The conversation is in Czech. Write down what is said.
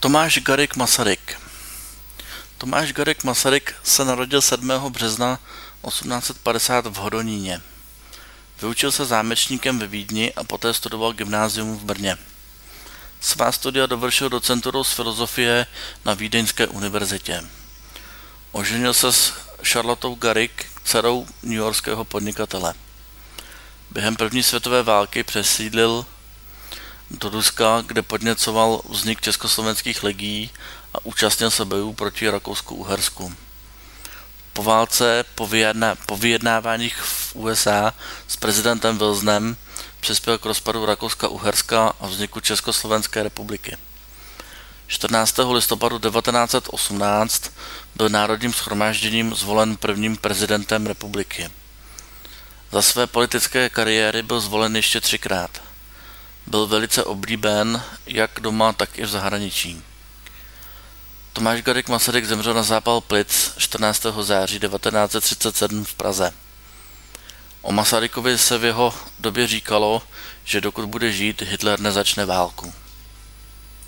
Tomáš Garik Masaryk Tomáš Garik Masaryk se narodil 7. března 1850 v Hodoníně. Vyučil se zámečníkem ve Vídni a poté studoval gymnázium v Brně. Svá studia dovršil docenturou z filozofie na Vídeňské univerzitě. Oženil se s Charlotou Garik, dcerou newyorského podnikatele. Během první světové války přesídlil do Ruska, kde podněcoval vznik československých legií a účastnil se bojů proti Rakousku-Uhersku. Po válce, po, vyjedná, po vyjednáváních v USA s prezidentem Wilsonem přispěl k rozpadu Rakouska-Uherska a vzniku Československé republiky. 14. listopadu 1918 byl národním schromážděním zvolen prvním prezidentem republiky. Za své politické kariéry byl zvolen ještě třikrát. Byl velice oblíben jak doma, tak i v zahraničí. Tomáš Garik Masaryk zemřel na zápal plic 14. září 1937 v Praze. O Masarykovi se v jeho době říkalo, že dokud bude žít, Hitler nezačne válku.